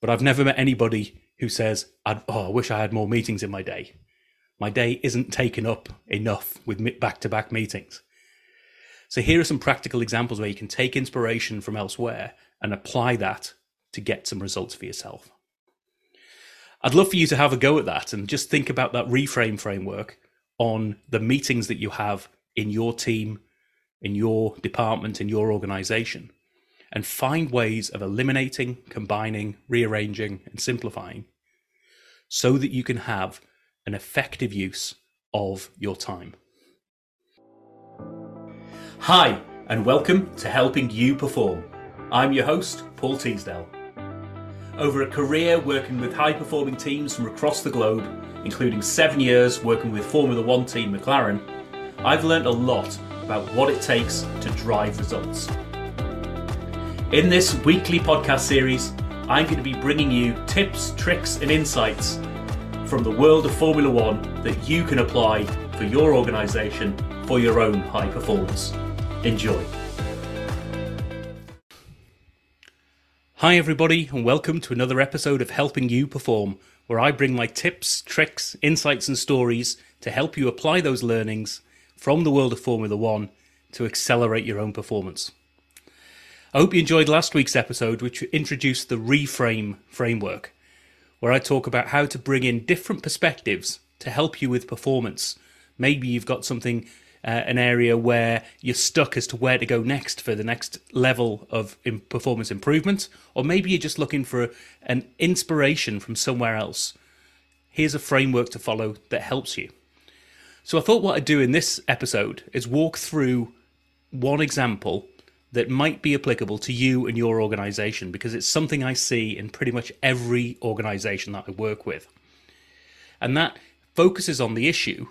But I've never met anybody who says, oh, I wish I had more meetings in my day. My day isn't taken up enough with back to back meetings. So here are some practical examples where you can take inspiration from elsewhere and apply that to get some results for yourself. I'd love for you to have a go at that and just think about that reframe framework on the meetings that you have in your team, in your department, in your organization, and find ways of eliminating, combining, rearranging, and simplifying so that you can have an effective use of your time. Hi, and welcome to Helping You Perform. I'm your host, Paul Teasdale. Over a career working with high performing teams from across the globe, including seven years working with Formula One team McLaren, I've learned a lot about what it takes to drive results. In this weekly podcast series, I'm going to be bringing you tips, tricks, and insights from the world of Formula One that you can apply for your organisation for your own high performance. Enjoy. Hi, everybody, and welcome to another episode of Helping You Perform, where I bring my tips, tricks, insights, and stories to help you apply those learnings from the world of Formula One to accelerate your own performance. I hope you enjoyed last week's episode, which introduced the reframe framework where I talk about how to bring in different perspectives to help you with performance. Maybe you've got something, uh, an area where you're stuck as to where to go next for the next level of performance improvement, or maybe you're just looking for an inspiration from somewhere else. Here's a framework to follow that helps you. So I thought what I'd do in this episode is walk through one example that might be applicable to you and your organization because it's something I see in pretty much every organization that I work with. And that focuses on the issue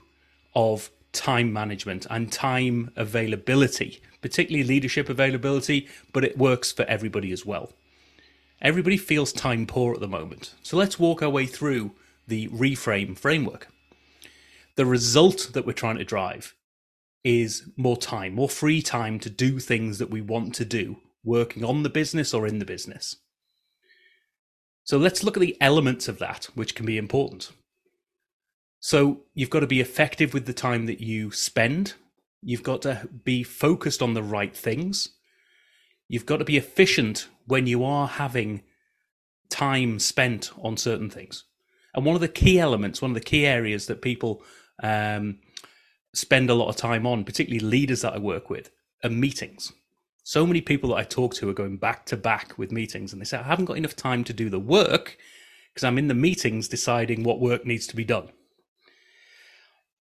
of time management and time availability, particularly leadership availability, but it works for everybody as well. Everybody feels time poor at the moment. So let's walk our way through the reframe framework. The result that we're trying to drive is more time, more free time to do things that we want to do, working on the business or in the business. So let's look at the elements of that, which can be important. So you've got to be effective with the time that you spend. You've got to be focused on the right things. You've got to be efficient when you are having time spent on certain things. And one of the key elements, one of the key areas that people um, spend a lot of time on, particularly leaders that I work with, are meetings. So many people that I talk to are going back to back with meetings and they say, I haven't got enough time to do the work because I'm in the meetings deciding what work needs to be done.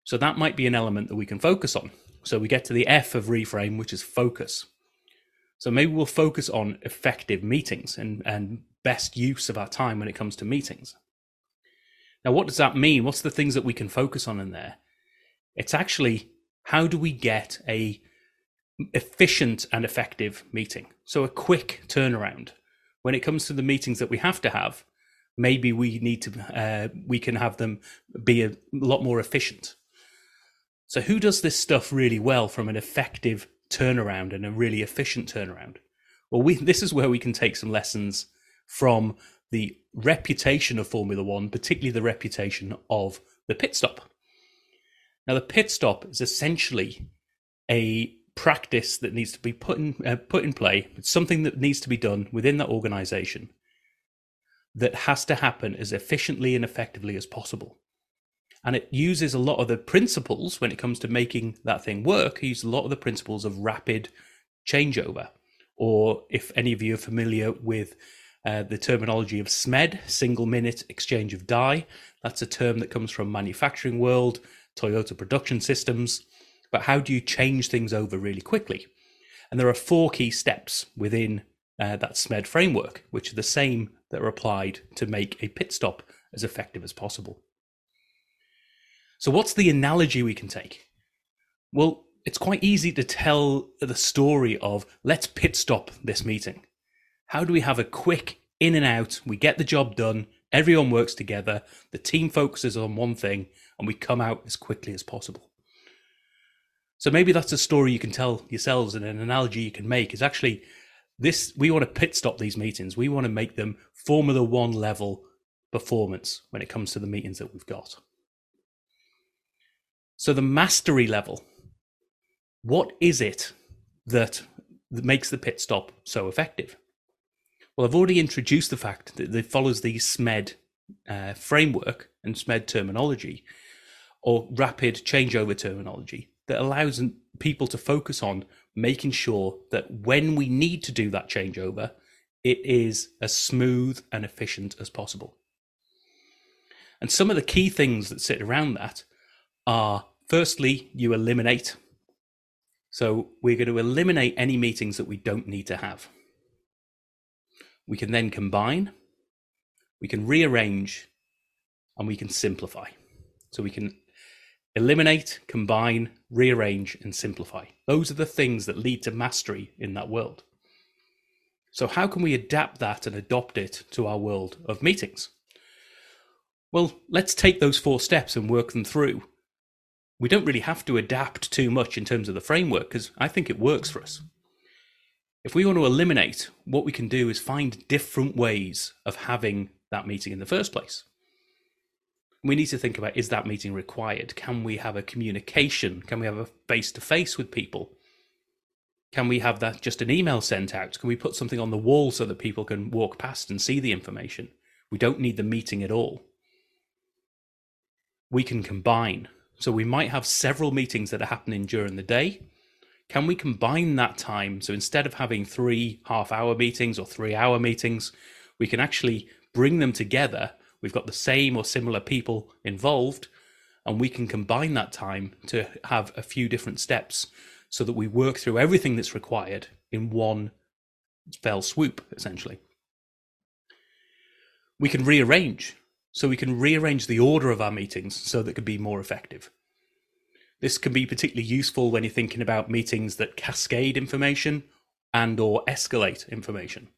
So that might be an element that we can focus on. So we get to the F of reframe, which is focus. So maybe we'll focus on effective meetings and, and best use of our time when it comes to meetings. Now, what does that mean? What's the things that we can focus on in there? It's actually how do we get a efficient and effective meeting? So a quick turnaround. When it comes to the meetings that we have to have, maybe we need to uh, we can have them be a lot more efficient. So who does this stuff really well from an effective turnaround and a really efficient turnaround? Well, we this is where we can take some lessons from the reputation of Formula One, particularly the reputation of the pit stop. Now, the pit stop is essentially a practice that needs to be put in uh, put in play. It's something that needs to be done within that organization that has to happen as efficiently and effectively as possible. And it uses a lot of the principles when it comes to making that thing work. It uses a lot of the principles of rapid changeover. Or if any of you are familiar with uh, the terminology of SMED, single minute exchange of die, that's a term that comes from manufacturing world Toyota production systems, but how do you change things over really quickly? And there are four key steps within uh, that SMED framework, which are the same that are applied to make a pit stop as effective as possible. So, what's the analogy we can take? Well, it's quite easy to tell the story of let's pit stop this meeting. How do we have a quick in and out? We get the job done, everyone works together, the team focuses on one thing, and we come out as quickly as possible. So maybe that's a story you can tell yourselves and an analogy you can make is actually this we want to pit stop these meetings. We want to make them Formula One level performance when it comes to the meetings that we've got. So the mastery level, what is it that, makes the pit stop so effective? Well, I've already introduced the fact that it follows the SMED uh, framework and SMED terminology, or rapid changeover terminology, that allows people to focus on making sure that when we need to do that changeover, it is as smooth and efficient as possible. And some of the key things that sit around that are firstly, you eliminate. So we're going to eliminate any meetings that we don't need to have. We can then combine, we can rearrange, and we can simplify. So we can eliminate, combine, rearrange, and simplify. Those are the things that lead to mastery in that world. So, how can we adapt that and adopt it to our world of meetings? Well, let's take those four steps and work them through. We don't really have to adapt too much in terms of the framework because I think it works for us. If we want to eliminate, what we can do is find different ways of having that meeting in the first place. We need to think about is that meeting required? Can we have a communication? Can we have a face to face with people? Can we have that just an email sent out? Can we put something on the wall so that people can walk past and see the information? We don't need the meeting at all. We can combine. So we might have several meetings that are happening during the day can we combine that time? So instead of having three half hour meetings or three hour meetings, we can actually bring them together. We've got the same or similar people involved, and we can combine that time to have a few different steps so that we work through everything that's required in one fell swoop, essentially. We can rearrange. So we can rearrange the order of our meetings so that it can be more effective. This can be particularly useful when you're thinking about meetings that cascade information and or escalate information.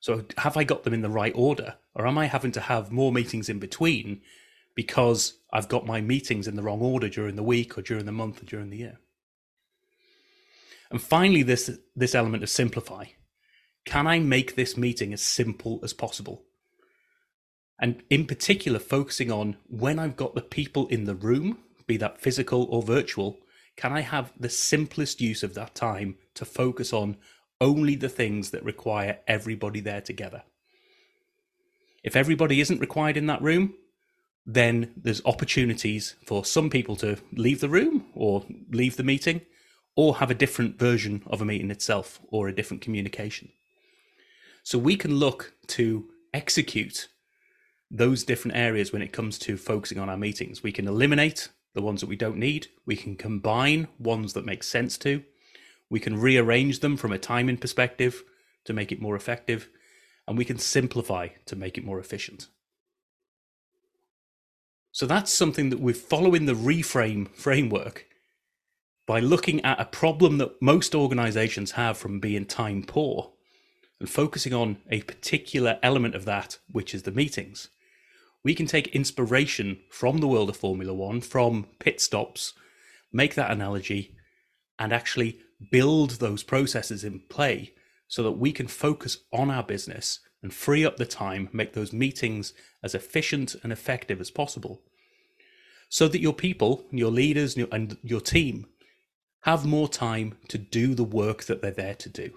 So have I got them in the right order or am I having to have more meetings in between because I've got my meetings in the wrong order during the week or during the month or during the year? And finally this this element of simplify. Can I make this meeting as simple as possible? And in particular focusing on when I've got the people in the room be that physical or virtual, can I have the simplest use of that time to focus on only the things that require everybody there together? If everybody isn't required in that room, then there's opportunities for some people to leave the room or leave the meeting or have a different version of a meeting itself or a different communication. So we can look to execute those different areas when it comes to focusing on our meetings. We can eliminate the ones that we don't need. We can combine ones that make sense to. We can rearrange them from a timing perspective to make it more effective. And we can simplify to make it more efficient. So that's something that we're following the reframe framework by looking at a problem that most organizations have from being time poor and focusing on a particular element of that, which is the meetings we can take inspiration from the world of Formula One, from pit stops, make that analogy, and actually build those processes in play so that we can focus on our business and free up the time, make those meetings as efficient and effective as possible, so that your people, your leaders, and your team have more time to do the work that they're there to do.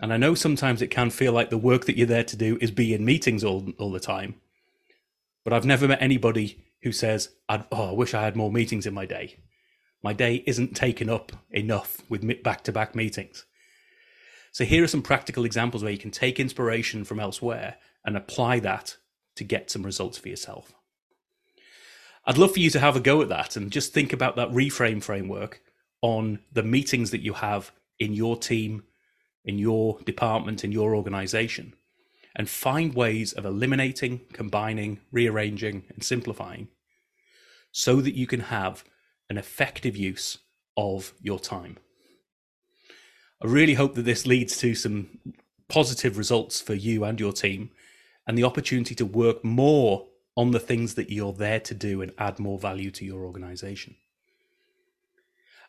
And I know sometimes it can feel like the work that you're there to do is be in meetings all, all the time. But I've never met anybody who says, oh, I wish I had more meetings in my day. My day isn't taken up enough with back to back meetings. So here are some practical examples where you can take inspiration from elsewhere and apply that to get some results for yourself. I'd love for you to have a go at that and just think about that reframe framework on the meetings that you have in your team in your department, in your organization, and find ways of eliminating, combining, rearranging, and simplifying so that you can have an effective use of your time. I really hope that this leads to some positive results for you and your team and the opportunity to work more on the things that you're there to do and add more value to your organization.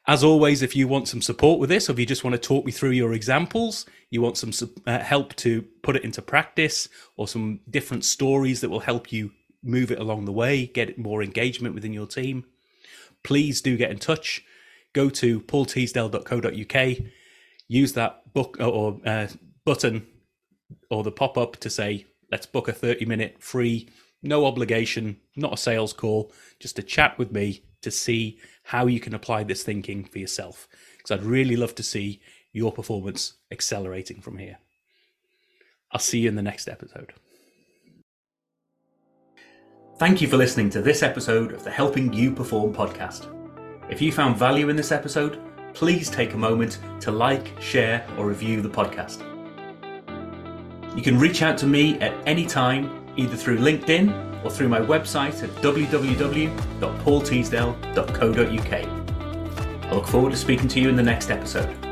As always, if you want some support with this, or if you just want to talk me through your examples, you want some uh, help to put it into practice, or some different stories that will help you move it along the way, get more engagement within your team, please do get in touch. Go to paulteasdale.co.uk, use that book or uh, button or the pop up to say, let's book a 30 minute free, no obligation, not a sales call, just a chat with me to see how you can apply this thinking for yourself. Because I'd really love to see your performance accelerating from here. I'll see you in the next episode. Thank you for listening to this episode of the Helping You Perform podcast. If you found value in this episode, please take a moment to like, share, or review the podcast. You can reach out to me at any time, either through LinkedIn or through my website at www.paulteasdale.co.uk. I look forward to speaking to you in the next episode.